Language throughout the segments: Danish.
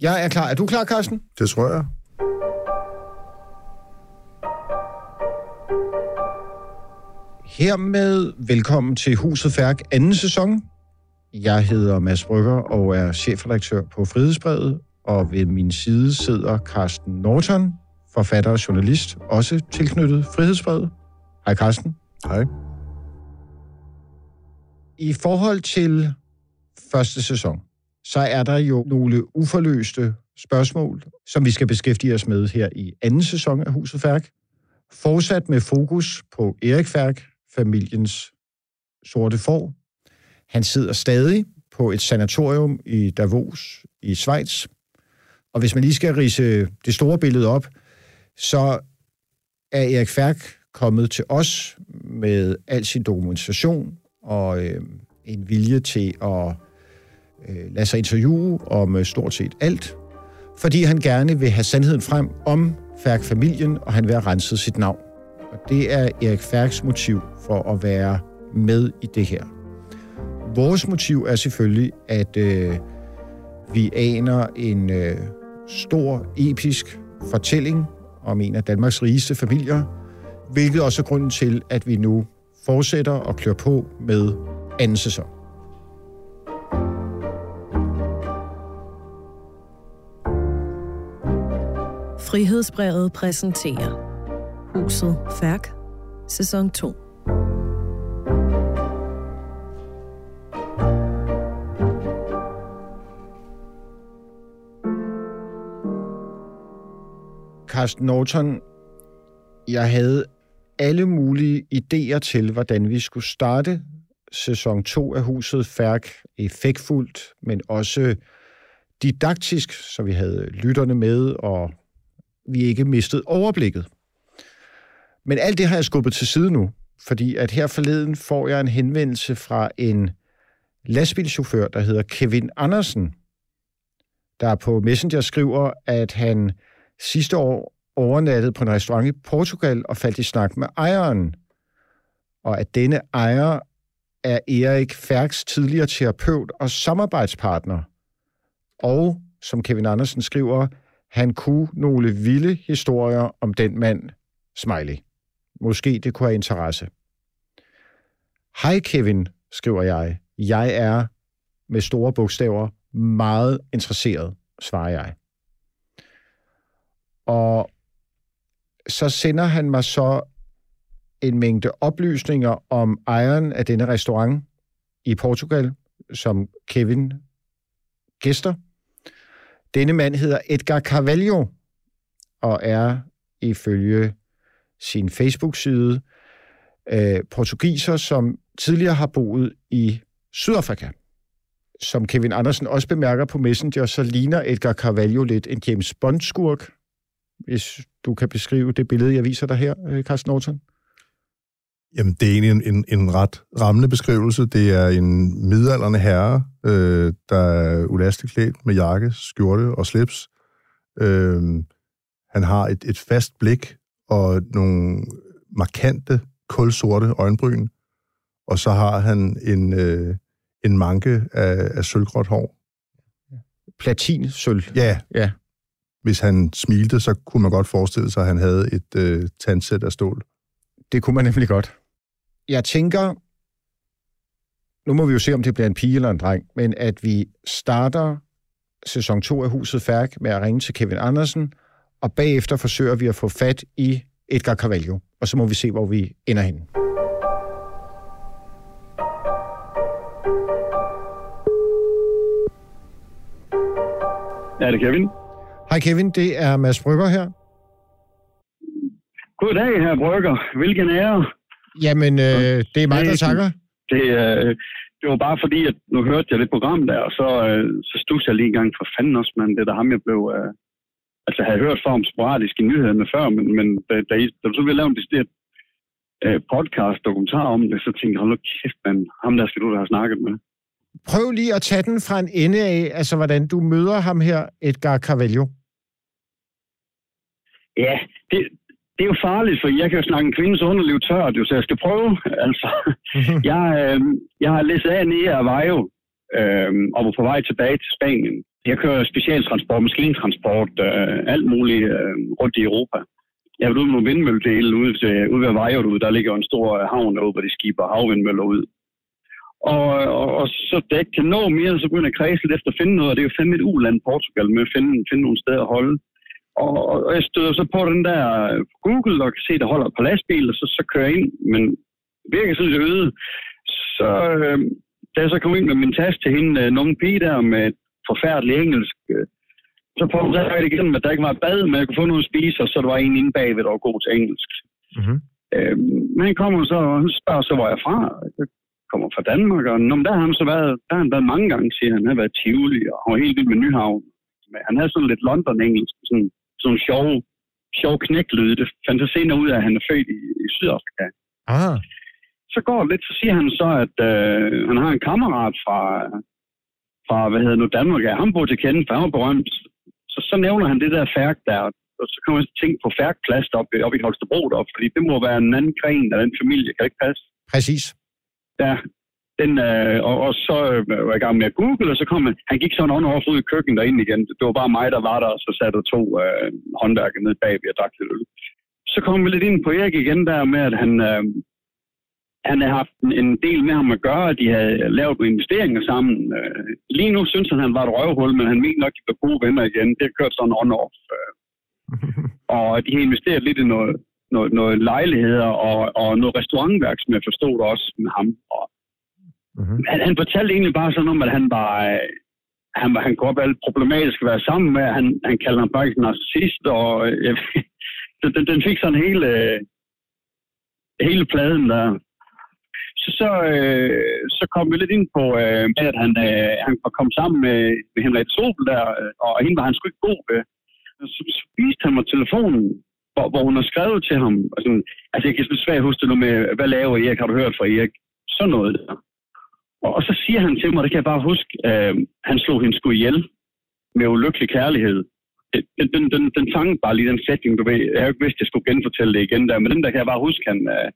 Jeg er klar. Er du klar, Carsten? Det tror jeg. Hermed velkommen til Huset Færk anden sæson. Jeg hedder Mads Brygger og er chefredaktør på Frihedsbrevet, og ved min side sidder Carsten Norton, forfatter og journalist, også tilknyttet Frihedsbrevet. Hej Carsten. Hej. I forhold til første sæson, så er der jo nogle uforløste spørgsmål, som vi skal beskæftige os med her i anden sæson af Huset Færk. Fortsat med fokus på Erik Færk, familiens sorte får. Han sidder stadig på et sanatorium i Davos i Schweiz. Og hvis man lige skal rise det store billede op, så er Erik Færk kommet til os med al sin dokumentation og øh, en vilje til at øh, lade sig interviewe om øh, stort set alt, fordi han gerne vil have sandheden frem om Færk-familien, og han vil have renset sit navn. Og det er Erik Færks motiv for at være med i det her. Vores motiv er selvfølgelig, at øh, vi aner en øh, stor, episk fortælling om en af Danmarks rigeste familier, hvilket også er grunden til, at vi nu fortsætter og klør på med anden sæson. Frihedsbrevet præsenterer Huset Færk, sæson 2. Carsten Norton, jeg havde alle mulige idéer til, hvordan vi skulle starte sæson 2 af Huset Færk effektfuldt, men også didaktisk, så vi havde lytterne med, og vi ikke mistede overblikket. Men alt det har jeg skubbet til side nu, fordi at her forleden får jeg en henvendelse fra en lastbilchauffør, der hedder Kevin Andersen, der på Messenger skriver, at han sidste år overnattede på en restaurant i Portugal og faldt i snak med ejeren. Og at denne ejer er Erik Færks tidligere terapeut og samarbejdspartner. Og, som Kevin Andersen skriver, han kunne nogle vilde historier om den mand, Smiley. Måske det kunne have interesse. Hej Kevin, skriver jeg. Jeg er med store bogstaver meget interesseret, svarer jeg. Og så sender han mig så en mængde oplysninger om ejeren af denne restaurant i Portugal, som Kevin gæster. Denne mand hedder Edgar Carvalho og er ifølge sin Facebook-side øh, portugiser, som tidligere har boet i Sydafrika. Som Kevin Andersen også bemærker på Messenger, så ligner Edgar Carvalho lidt en James Bond-skurk, hvis du kan beskrive det billede, jeg viser dig her, øh, Carsten Norton. Jamen, det er egentlig en, en, en ret rammende beskrivelse. Det er en midalderne herre, øh, der er ulasteklædt med jakke, skjorte og slips. Øh, han har et, et fast blik og nogle markante, kulsorte øjenbryn. Og så har han en, øh, en manke af, af sølvgråt hår. Platin-sølv. Ja. ja. Hvis han smilte, så kunne man godt forestille sig, at han havde et øh, tandsæt af stål. Det kunne man nemlig godt. Jeg tænker, nu må vi jo se, om det bliver en pige eller en dreng, men at vi starter sæson 2 af Huset Færk med at ringe til Kevin Andersen, og bagefter forsøger vi at få fat i Edgar Carvalho, og så må vi se, hvor vi ender henne. Ja, det er Kevin. Hej Kevin, det er Mads Brygger her. Goddag, her Brygger. Hvilken ære. Jamen, øh, det er mig, der takker. Det, øh, det var bare fordi, at nu hørte jeg det program der, og så, øh, så stod jeg lige en gang for fanden også, men det er der ham, jeg blev... Øh, altså, jeg havde hørt for om sporadisk i nyhederne før, men, men da, da, I, da du så ville lave en decideret øh, podcast, dokumentar om det, så tænkte jeg, hold nu kæft, man, ham der skal du da have snakket med. Prøv lige at tage den fra en ende af, altså hvordan du møder ham her, Edgar Carvalho. Ja, det, det er jo farligt, for jeg kan jo snakke en kvindes underliv tørt, jo, så jeg skal prøve. Altså, jeg, øh, jeg har læst af nede af Vejo, øh, og var på vej tilbage til Spanien Jeg kører specialtransport, maskintransport, øh, alt muligt øh, rundt i Europa. Jeg var ude med nogle vindmølledele ude, til, ude ved Vejo, ude. Der ligger en stor øh, havn derude, hvor de skiber havvindmøller ud. Og, og, og, så da jeg ikke kan nå mere, så begynder jeg at kredse lidt efter at finde noget. Og det er jo fandme et uland Portugal med at finde, finde nogle steder at holde. Og, og jeg støder så på den der på Google og kan se, der holder på lastbil, og så, så kører jeg ind. Men virker sådan lidt øde. Så øh, da jeg så kom ind med min taske til hende, øh, nogle pige der med et forfærdeligt engelsk, øh, så prøvede jeg det igen, at der ikke var bad, men jeg kunne få noget at spise, og så der var en inde bagved, der var god til engelsk. Mm-hmm. Øh, men han kommer så, og han spørger så, hvor jeg er fra. Jeg kommer fra Danmark, og Nå, der har han så været, der har han været mange gange, siger han. Han har været Tivoli, og han var helt vild med Nyhavn. Men han havde sådan lidt London-engelsk, sådan, sådan sjov, sjov knæklyd. Det fandt jeg senere ud af, at han er født i, i Sydafrika. Ah. Så går det lidt, så siger han så, at øh, han har en kammerat fra, fra, hvad hedder nu, Danmark, ja, han bor til kende, for han var berømt. Så, så nævner han det der færk der, og så kommer jeg til at tænke på færkplads op, op i Holstebro deroppe, fordi det må være en anden gren af den familie, kan det ikke passe? Præcis. Ja, den, øh, og, og, så øh, var jeg i gang med at google, og så kom han, han gik sådan on ud i køkkenet derinde igen. Det var bare mig, der var der, og så satte der to øh, håndværker ned bag, og drak lidt øl. Så kom vi lidt ind på Erik igen der med, at han, øh, han havde haft en, del med ham at gøre, at de havde lavet nogle investeringer sammen. Øh, lige nu synes han, han var et røvhul, men han mente nok, at de var gode venner igen. Det har kørt sådan on-off. Øh. og de har investeret lidt i noget, noget, noget lejligheder og, og noget restaurantværk, som jeg forstod også med ham. Og Mm-hmm. han, han fortalte egentlig bare sådan om, at han var... Øh, han, var, han kunne godt være problematisk at være sammen med. Han, han kaldte ham faktisk narcissist, og øh, den, den fik sådan hele, øh, hele pladen der. Så, så, øh, så kom vi lidt ind på, øh, at han, øh, han kom sammen med, med Henrik Sobel der, øh, og hende var han sgu ikke god ved. Så, så viste han mig telefonen, hvor, hvor hun har skrevet til ham. Og sådan, altså, jeg kan svært huske det nu med, hvad laver Erik? Har du hørt fra Erik? Sådan noget der. Og, så siger han til mig, det kan jeg bare huske, øh, han slog hende sgu ihjel med ulykkelig kærlighed. Den, den, den, den sang bare lige den sætning, du ved. Jeg har jo ikke vidst, at jeg skulle genfortælle det igen der, men den der kan jeg bare huske, han, øh,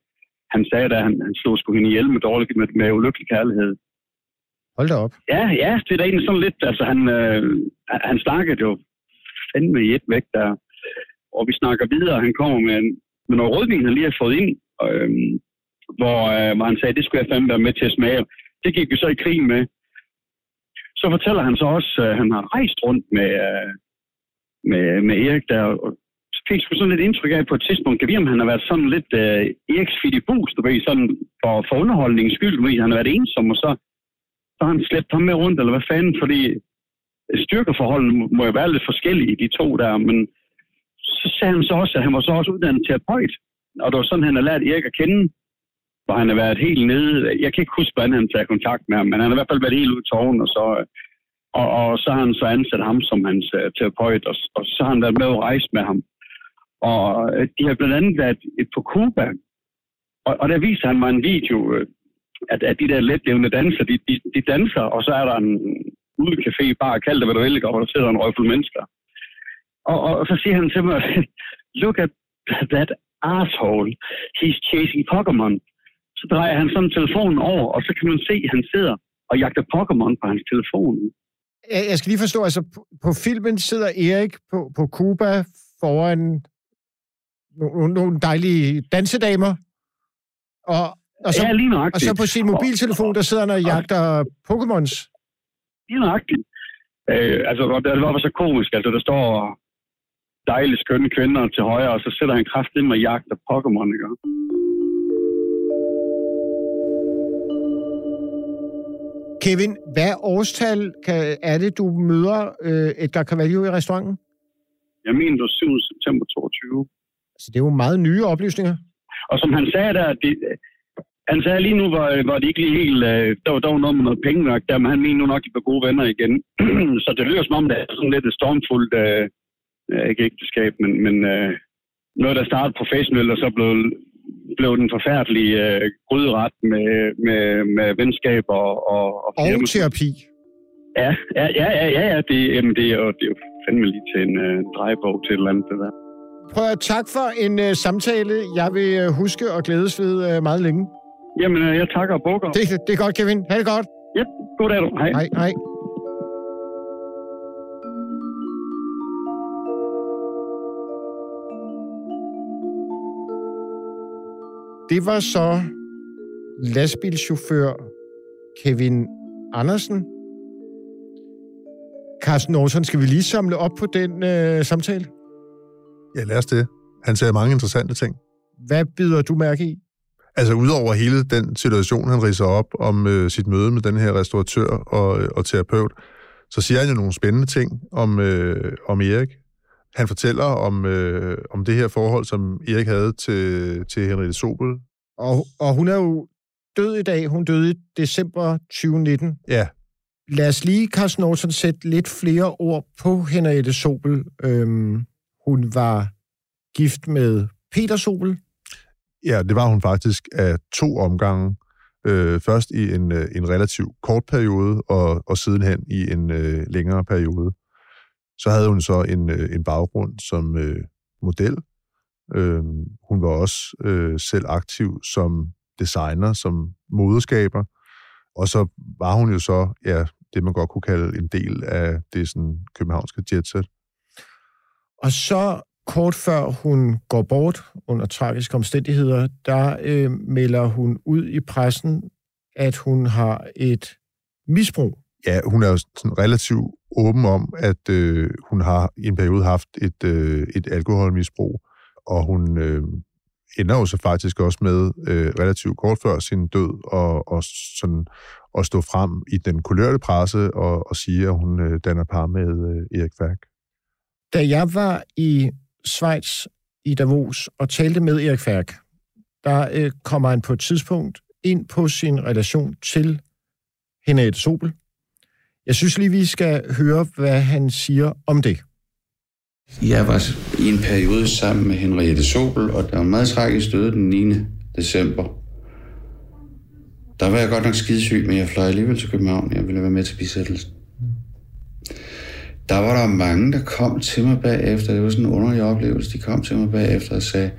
han sagde, at han, han slog sgu hende ihjel med, dårlig, med, med ulykkelig kærlighed. Hold da op. Ja, ja, det er da egentlig sådan lidt, altså han, øh, han snakkede jo fandme i et væk der, og vi snakker videre, han kommer med, en, med noget rødvin, han lige har fået ind, øh, hvor, øh, hvor han sagde, det skulle jeg fandme være med til at smage. Det gik vi så i krig med. Så fortæller han så også, at han har rejst rundt med, øh, med, med Erik der, og så fik jeg sådan lidt indtryk af på et tidspunkt, kan vi om han har været sådan lidt uh, Eriks fidibus, du ved, sådan for, for underholdningens skyld, fordi han har været ensom, og så, så har han slæbt ham med rundt, eller hvad fanden, fordi styrkeforholdene må jo være lidt forskellige, de to der, men så sagde han så også, at han var så også uddannet terapeut, og det var sådan, han har lært Erik at kende, hvor han har været helt nede. Jeg kan ikke huske, hvordan han tager kontakt med ham, men han har i hvert fald været helt ude i tårnen, og så, øh, og, og så har han så ansat ham som hans uh, terapeut, og, og så har han været med at rejse med ham. Og øh, de har blandt andet været på Cuba, og, og der viser han mig en video, at, at de der letlevende danser, de, de, de danser, og så er der en udecafé, bare kald det, hvad du vil, og der sidder en røgfuld mennesker. Og, og, og så siger han til mig, look at that asshole, he's chasing Pokémon. Så drejer han sådan telefonen over, og så kan man se, at han sidder og jagter Pokémon på hans telefon. Jeg skal lige forstå, altså på, filmen sidder Erik på, på Cuba foran nogle, nogle dejlige dansedamer, og, og, så, ja, lige og så på sin mobiltelefon, der sidder han og jagter Pokémons. Lige nøjagtigt. Øh, altså, og det var så komisk. Altså, der står dejlige, skønne kvinder til højre, og så sætter han kraftigt med jagter Pokémon, ikke? Kevin, hvad årstal kan, er det, du møder øh, Edgar Cavallo i restauranten? Jeg mener, det var 7. september 22. Altså, det er jo meget nye oplysninger. Og som han sagde der, det, han sagde lige nu, var, var det ikke lige helt, øh, der var dog noget med noget penge nok der, men han mener nu nok, de var gode venner igen. så det lyder som om, det er sådan lidt et stormfuldt, øh, øh, ikke ægteskab, men, men øh, noget, der startede professionelt, og så blev, blev den forfærdelige øh, gryderet med, med, med venskab og, og, og Og terapi. Ja, ja, ja, ja, ja, ja det, jamen, det, er jo, det er jo fandme lige til en øh, drejebog til et eller andet, det der. Prøv at tak for en øh, samtale. Jeg vil øh, huske og glædes ved øh, meget længe. Jamen, øh, jeg takker og bukker. Det, det er godt, Kevin. Ha' det godt. Ja, god dag du. Hej. Hej, hej. Det var så lastbilchauffør Kevin Andersen. Carsten Olsen, skal vi lige samle op på den øh, samtale? Ja, lad os det. Han sagde mange interessante ting. Hvad bider du mærke i? Altså, udover hele den situation, han riser op om øh, sit møde med den her restauratør og, og terapeut, så siger han jo nogle spændende ting om, øh, om Erik. Han fortæller om, øh, om det her forhold, som Erik havde til, til Henriette Sobel. Og, og hun er jo død i dag. Hun døde i december 2019. Ja. Lad os lige, Carsten Olsen, sætte lidt flere ord på Henriette Sobel. Øhm, hun var gift med Peter Sobel. Ja, det var hun faktisk af to omgange. Øh, først i en, øh, en relativt kort periode, og, og sidenhen i en øh, længere periode. Så havde hun så en, øh, en baggrund som øh, model. Øh, hun var også øh, selv aktiv som designer, som moderskaber. Og så var hun jo så, ja, det man godt kunne kalde en del af det sådan, københavnske jetset. Og så kort før hun går bort under tragiske omstændigheder, der øh, melder hun ud i pressen, at hun har et misbrug. Ja, hun er jo sådan relativt åben om, at øh, hun har i en periode haft et, øh, et alkoholmisbrug, og hun øh, ender jo så faktisk også med øh, relativt kort før sin død og, og sådan at stå frem i den kulørte presse og, og sige, at hun øh, danner par med øh, Erik Færk. Da jeg var i Schweiz i Davos og talte med Erik Færk, der øh, kommer han på et tidspunkt ind på sin relation til Henriette Sobel. Jeg synes lige, vi skal høre, hvad han siger om det. Jeg var i en periode sammen med Henriette Sobel, og der var meget tragisk døde den 9. december. Der var jeg godt nok skidesyg, men jeg fløj alligevel til København. Jeg ville være med til bisættelsen. Der var der mange, der kom til mig bagefter. Det var sådan en underlig oplevelse. De kom til mig bagefter og sagde,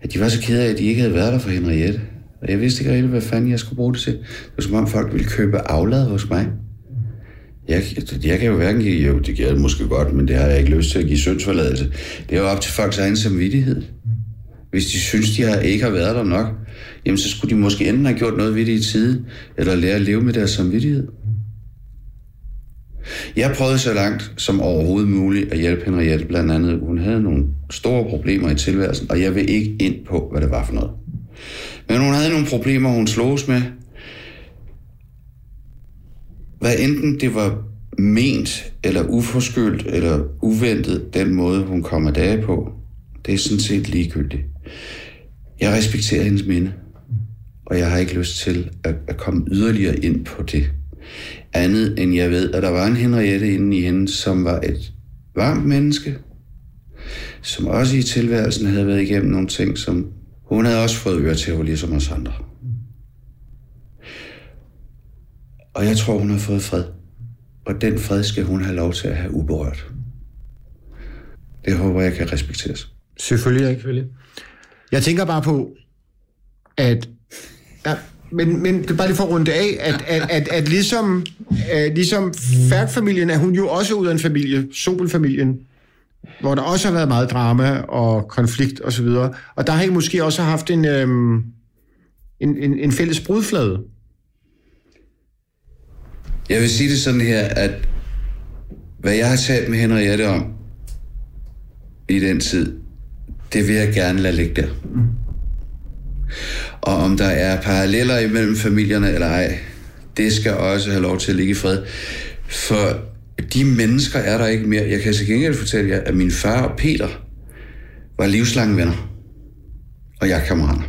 at de var så kede af, at de ikke havde været der for Henriette. Og jeg vidste ikke rigtig, hvad fanden jeg skulle bruge det til. Det var som om folk ville købe aflad hos mig. Jeg, altså, jeg kan jo hverken give, jo, det giver jeg måske godt, men det har jeg ikke lyst til at give syndsforladelse. Det er jo op til folks egen samvittighed. Hvis de synes, de har, ikke har været der nok, jamen så skulle de måske enten have gjort noget ved det i tide, eller lære at leve med deres samvittighed. Jeg prøvede så langt som overhovedet muligt at hjælpe Henriette blandt andet. Hun havde nogle store problemer i tilværelsen, og jeg vil ikke ind på, hvad det var for noget. Men hun havde nogle problemer, hun slogs med, hvad enten det var ment, eller uforskyldt, eller uventet, den måde, hun kommer dage på, det er sådan set ligegyldigt. Jeg respekterer hendes minde, og jeg har ikke lyst til at, at komme yderligere ind på det. Andet end jeg ved, at der var en Henriette inde i hende, som var et varmt menneske, som også i tilværelsen havde været igennem nogle ting, som hun havde også fået øre til, ligesom os andre. Og jeg tror, hun har fået fred. Og den fred skal hun have lov til at have uberørt. Det håber jeg kan respekteres. Selvfølgelig ikke. Selvfølgelig. Jeg tænker bare på, at... Ja, men, men det er bare lige for at runde af, at, at, at, at ligesom, at ligesom Færk-familien er hun jo også ud af en familie, Sobel-familien, hvor der også har været meget drama og konflikt osv. Og, så videre. og der har I måske også haft en, øhm, en, en, en fælles brudflade. Jeg vil sige det sådan her, at hvad jeg har talt med Henriette om i den tid, det vil jeg gerne lade ligge der. Og om der er paralleller imellem familierne eller ej, det skal også have lov til at ligge i fred. For de mennesker er der ikke mere. Jeg kan til gengæld fortælle jer, at min far og Peter var livslange venner. Og jeg kammerater.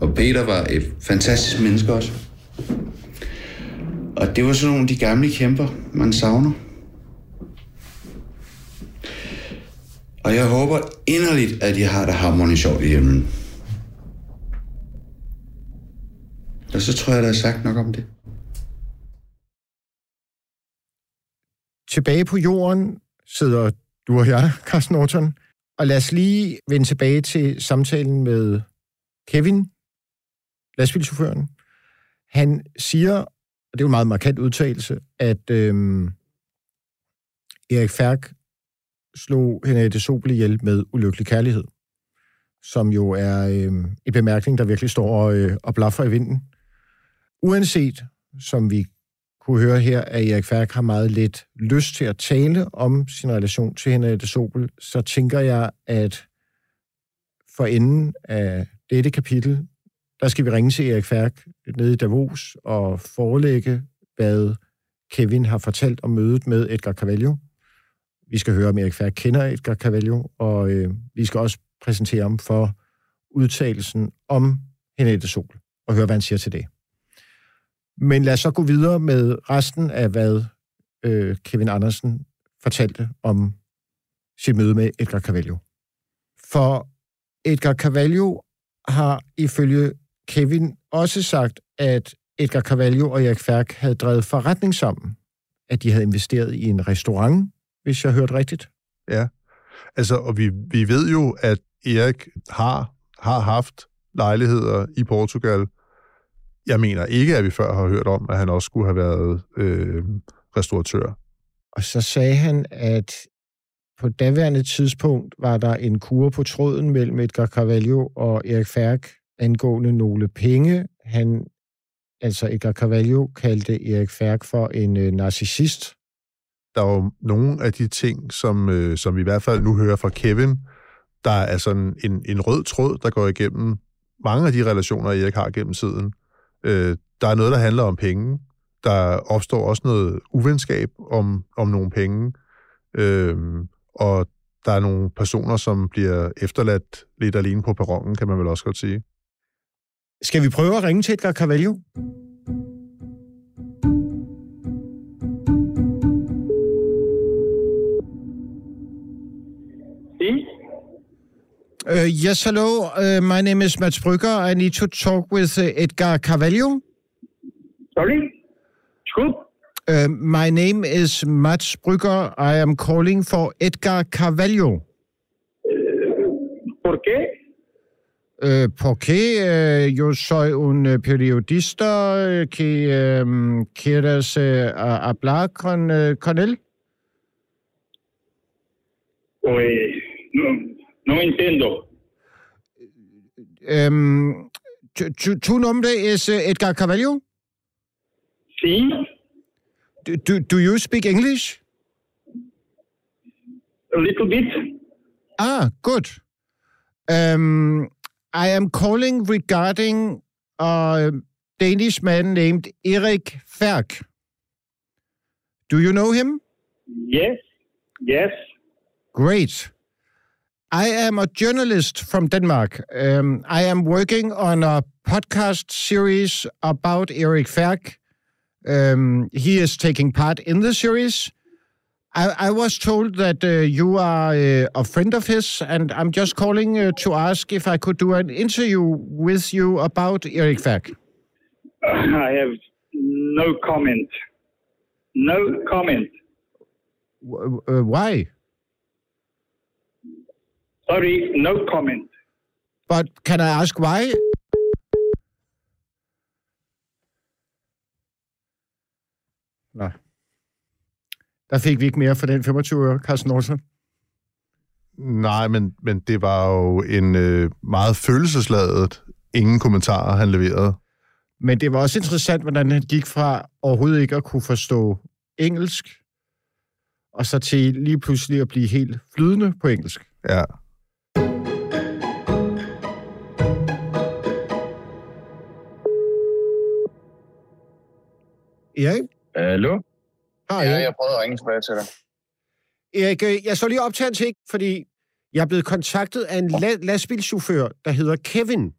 Og Peter var et fantastisk menneske også. Og det var sådan nogle af de gamle kæmper, man savner. Og jeg håber inderligt, at I har det hammerende sjovt i hjemmen. Og så tror jeg, der er sagt nok om det. Tilbage på jorden sidder du og jeg, Carsten Norton. Og lad os lige vende tilbage til samtalen med Kevin, lastbilchaufføren. Han siger, og det er jo en meget markant udtalelse, at øhm, Erik Færk slog Henriette Sobel ihjel med ulykkelig kærlighed. som jo er øh, en bemærkning, der virkelig står øh, og blaffer i vinden. Uanset, som vi kunne høre her, at Erik Færk har meget lidt lyst til at tale om sin relation til Henriette Sobel, så tænker jeg, at for enden af dette kapitel, der skal vi ringe til Erik Færk nede i Davos og forelægge, hvad Kevin har fortalt om mødet med Edgar Cavallo. Vi skal høre, om Erik Færk kender Edgar Cavallo, og øh, vi skal også præsentere ham for udtalelsen om Henriette Sol, og høre, hvad han siger til det. Men lad os så gå videre med resten af, hvad øh, Kevin Andersen fortalte om sit møde med Edgar Cavallo. For Edgar Cavallo har ifølge Kevin også sagt, at Edgar Cavallo og Erik Færk havde drevet forretning sammen. At de havde investeret i en restaurant, hvis jeg hørte rigtigt. Ja, altså, og vi, vi ved jo, at Erik har, har haft lejligheder i Portugal. Jeg mener ikke, at vi før har hørt om, at han også skulle have været øh, restauratør. Og så sagde han, at på daværende tidspunkt var der en kur på tråden mellem Edgar Carvalho og Erik Færk angående nogle penge. Han, altså Edgar Carvalho, kaldte Erik Færk for en øh, narcissist. Der er jo nogle af de ting, som, øh, som vi i hvert fald nu hører fra Kevin, der er sådan en, en rød tråd, der går igennem mange af de relationer, Erik har gennem tiden. Øh, der er noget, der handler om penge. Der opstår også noget uvenskab om, om nogle penge. Øh, og der er nogle personer, som bliver efterladt lidt alene på perronen, kan man vel også godt sige. Skal vi prøve at ringe til Edgar Carvalho? Uh, yes, hello. Uh, my name is Mats Brygger. I need to talk with uh, Edgar Carvalho. Sorry? Scoop? Uh, my name is Mats Brygger. I am calling for Edgar Carvalho. ¿Por qué? Uh, porque uh, yo soy un uh, periodista que um, quieres uh, hablar con, uh, con él. Pues no, no entiendo. Um, tu, tu, tu nombre es Edgar Carvalho? Sí, Do, do, do you speak English? a little bit. Ah, good. Um, I am calling regarding a Danish man named Erik Færk. Do you know him? Yes, yes. Great. I am a journalist from Denmark. Um, I am working on a podcast series about Erik Færk. Um, he is taking part in the series. I, I was told that uh, you are uh, a friend of his, and I'm just calling uh, to ask if I could do an interview with you about Erik Færk. I have no comment. No comment. W- uh, why? Sorry, no comment. But can I ask why? Nå. Der fik vi ikke mere for den 25 øre, Carsten Olsen. Nej, men, men det var jo en øh, meget følelsesladet ingen kommentarer, han leverede. Men det var også interessant, hvordan han gik fra overhovedet ikke at kunne forstå engelsk, og så til lige pludselig at blive helt flydende på engelsk. Ja. Erik? Hallo? Hej, Ja, jeg prøvede at ringe tilbage til dig. Erik, øh, jeg står lige op til en ting, fordi jeg er blevet kontaktet af en la- lastbilschauffør, der hedder Kevin.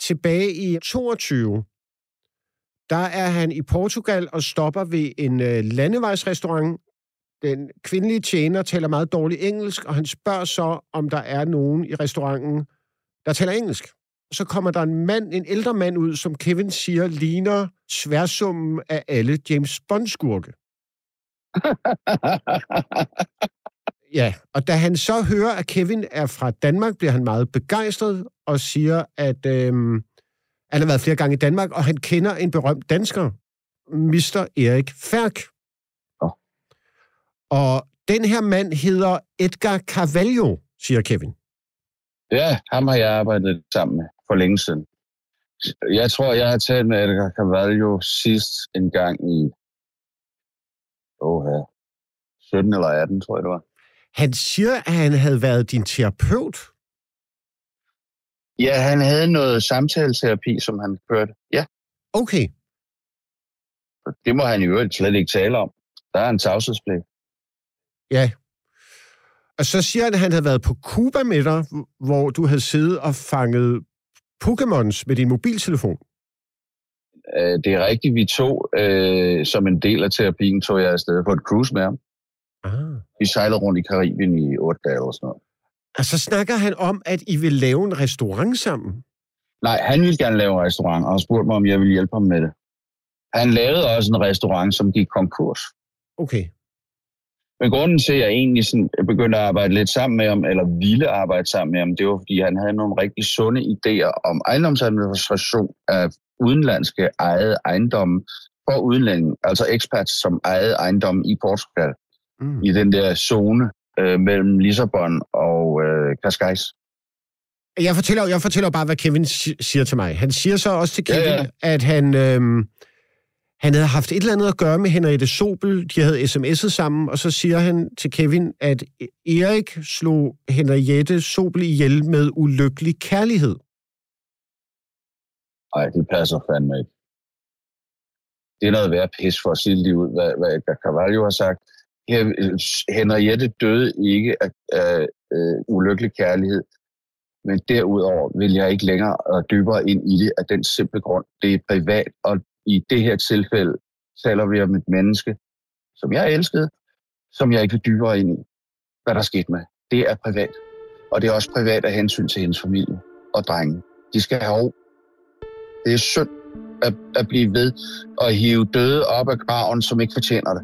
Tilbage i 22, der er han i Portugal og stopper ved en øh, landevejsrestaurant. Den kvindelige tjener taler meget dårligt engelsk, og han spørger så, om der er nogen i restauranten, der taler engelsk. Så kommer der en mand, en ældre mand ud, som Kevin siger, ligner sværsummen af alle James Bond-skurke. Ja, og da han så hører, at Kevin er fra Danmark, bliver han meget begejstret og siger, at øhm, han har været flere gange i Danmark, og han kender en berømt dansker, Mr. Erik Færk. Nå. Og den her mand hedder Edgar Carvalho, siger Kevin. Ja, ham har jeg arbejdet sammen med for længe siden. Jeg tror, jeg har talt med Edgar Carvalho sidst en gang i ja, 17 eller 18, tror jeg det var. Han siger, at han havde været din terapeut. Ja, han havde noget samtaleterapi, som han kørte. Ja, Okay. det må han i øvrigt slet ikke tale om. Der er en tavshedspligt. Ja. Og så siger han, at han havde været på Cuba med dig, hvor du havde siddet og fanget Pokémons med din mobiltelefon. Øh, Det er rigtigt, vi tog, øh, som en del af terapien, tog jeg afsted på et cruise med ham. Ah. Vi sejlede rundt i Karibien i otte dage eller sådan noget. Og så snakker han om, at I vil lave en restaurant sammen. Nej, han ville gerne lave en restaurant, og har spurgt mig, om jeg ville hjælpe ham med det. Han lavede også en restaurant, som gik konkurs. Okay. Men grunden til, at jeg egentlig sådan begyndte at arbejde lidt sammen med ham, eller ville arbejde sammen med ham, det var, fordi han havde nogle rigtig sunde idéer om ejendomsadministration af udenlandske ejede ejendomme for udlændinge, altså expats, som ejede ejendomme i Portugal, Mm. i den der zone øh, mellem Lissabon og øh, Cascais. Jeg fortæller, jeg fortæller bare, hvad Kevin si- siger til mig. Han siger så også til Ja, Kevin, ja. at han, øhm, han havde haft et eller andet at gøre med Henriette Sobel. De havde sms'et sammen, og så siger han til Kevin, at Erik slog Henriette Sobel ihjel med ulykkelig kærlighed. Nej, det passer fandme ikke. Det er noget værd pis for at sige lige ud, hvad, hvad Edgar Carvalho har sagt. Øh, Henriette døde ikke af, af øh, ulykkelig kærlighed, men derudover vil jeg ikke længere og dybere ind i det af den simple grund. Det er privat, og i det her tilfælde taler vi om et menneske, som jeg elskede, som jeg ikke vil dybere ind i, hvad der skete med. Det er privat. Og det er også privat af hensyn til hendes familie og drenge. De skal have ro. Det er synd at, at blive ved og hive døde op af graven, som ikke fortjener det.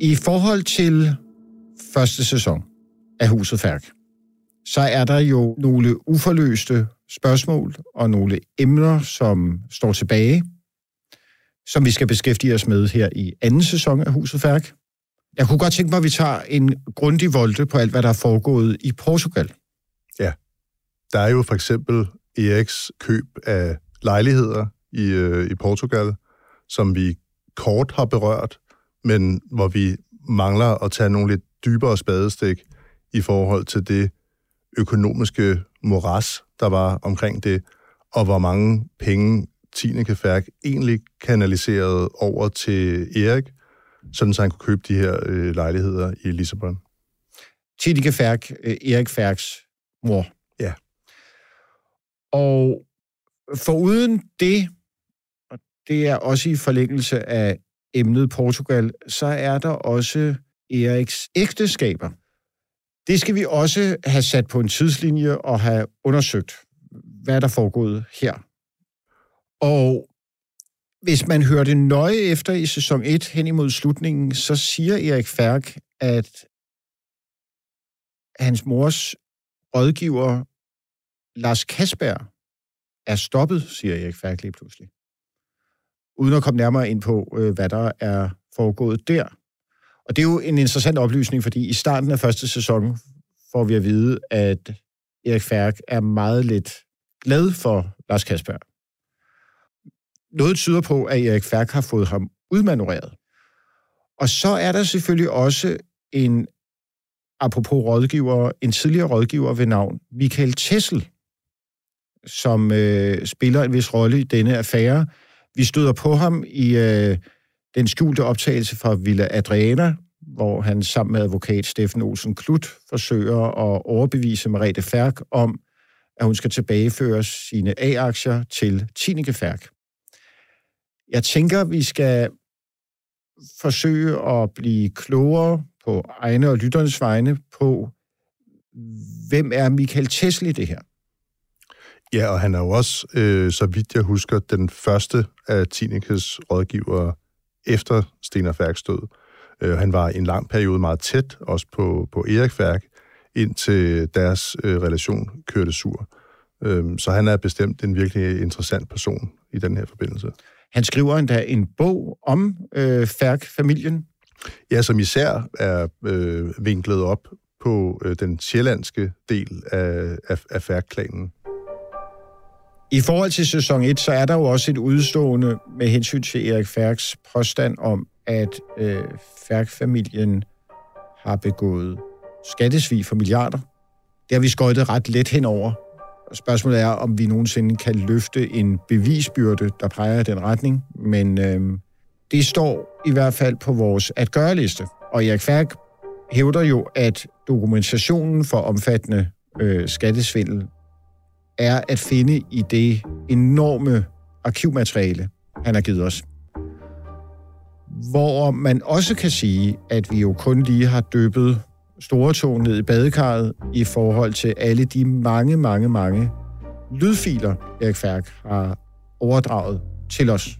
I forhold til første sæson af Huset Færk, så er der jo nogle uforløste spørgsmål og nogle emner, som står tilbage, som vi skal beskæftige os med her i anden sæson af Huset Færk. Jeg kunne godt tænke mig, at vi tager en grundig volte på alt, hvad der er foregået i Portugal. Ja. Der er jo for eksempel Eriks køb af lejligheder i, øh, i Portugal, som vi kort har berørt, men hvor vi mangler at tage nogle lidt dybere spadestik i forhold til det økonomiske moras, der var omkring det, og hvor mange penge Tineke Færk egentlig kanaliserede over til Erik, sådan så han kunne købe de her øh, lejligheder i Lissabon. Tineke Færk, øh, Erik Færks mor. Ja. Og foruden det, og det er også i forlængelse af emnet Portugal, så er der også Eriks ægteskaber. Det skal vi også have sat på en tidslinje og have undersøgt, hvad der foregået her. Og hvis man hører det nøje efter i sæson 1 hen imod slutningen, så siger Erik Færk, at hans mors rådgiver, Lars Kasper, er stoppet, siger Erik Færk lige pludselig. Uden at komme nærmere ind på, øh, hvad der er foregået der. Og det er jo en interessant oplysning, fordi i starten af første sæson får vi at vide, at Erik Færk er meget lidt glad for Lars Kasper. Noget tyder på, at Erik Færk har fået ham udmanøvreret. Og så er der selvfølgelig også en, apropos rådgiver, en tidligere rådgiver ved navn Michael Tessel, som øh, spiller en vis rolle i denne affære. Vi støder på ham i øh, den skjulte optagelse fra Villa Adriana, hvor han sammen med advokat Steffen Olsen Klut forsøger at overbevise Merete Færk om, at hun skal tilbageføre sine A-aktier til Tineke Færk. Jeg tænker, vi skal forsøge at blive klogere på egne og lytternes vegne på, hvem er Michael Tesla i det her? Ja, og han er jo også, øh, så vidt jeg husker, den første af Tinekes rådgivere efter Stener Færks død. Øh, han var i en lang periode meget tæt, også på, på Erik Færk, indtil deres øh, relation kørte sur. Øhm, så han er bestemt en virkelig interessant person i den her forbindelse. Han skriver endda en bog om øh, Færk-familien. Ja, som især er øh, vinklet op på øh, den sjællandske del af, af, af Færk-klanen. I forhold til sæson 1, så er der jo også et udstående med hensyn til Erik Færks påstand om, at øh, Færk-familien har begået skattesvig for milliarder. Det har vi skøjtet ret let henover. Spørgsmålet er, om vi nogensinde kan løfte en bevisbyrde, der peger i den retning. Men øh, det står i hvert fald på vores at-gøre-liste. Og Erik Færk hævder jo, at dokumentationen for omfattende øh, skattesvindel er at finde i det enorme arkivmateriale, han har givet os. Hvor man også kan sige, at vi jo kun lige har døbet store tog ned i badekarret i forhold til alle de mange, mange, mange lydfiler, Erik Færk har overdraget til os,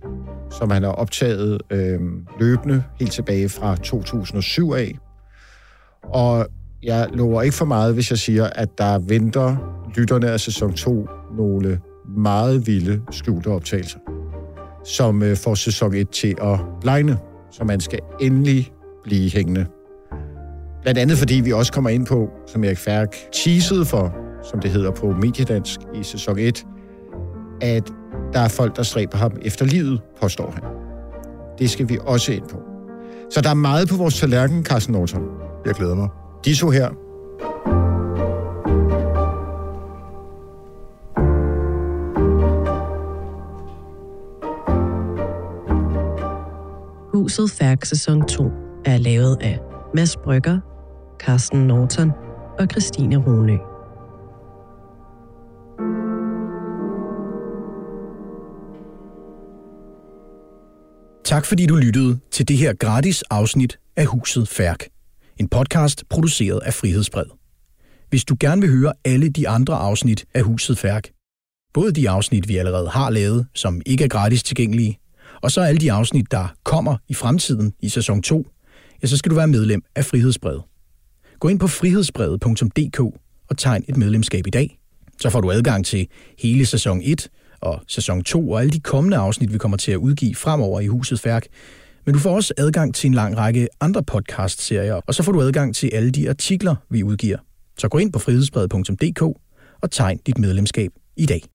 som han har optaget øh, løbende helt tilbage fra 2007 af. Og jeg lover ikke for meget, hvis jeg siger, at der venter lytterne af sæson 2 nogle meget vilde skjulte optagelser, som øh, får sæson 1 til at blegne, så man skal endelig blive hængende. Blandt andet fordi vi også kommer ind på, som Erik Færk teasede for, som det hedder på Mediedansk i sæson 1, at der er folk, der stræber ham efter livet, påstår han. Det skal vi også ind på. Så der er meget på vores tallerken, Carsten Norton. Jeg glæder mig. Så her. Huset Færk sæson 2 er lavet af Mads Brygger, Carsten Norton og Christine Rune. Tak fordi du lyttede til det her gratis afsnit af Huset Færk. En podcast produceret af Frihedsbred. Hvis du gerne vil høre alle de andre afsnit af Huset Færk, både de afsnit, vi allerede har lavet, som ikke er gratis tilgængelige, og så alle de afsnit, der kommer i fremtiden i sæson 2, ja, så skal du være medlem af Frihedsbrevet. Gå ind på frihedsbrevet.dk og tegn et medlemskab i dag. Så får du adgang til hele sæson 1 og sæson 2 og alle de kommende afsnit, vi kommer til at udgive fremover i Huset Færk. Men du får også adgang til en lang række andre podcast-serier, og så får du adgang til alle de artikler, vi udgiver. Så gå ind på frihedsbrevet.dk og tegn dit medlemskab i dag.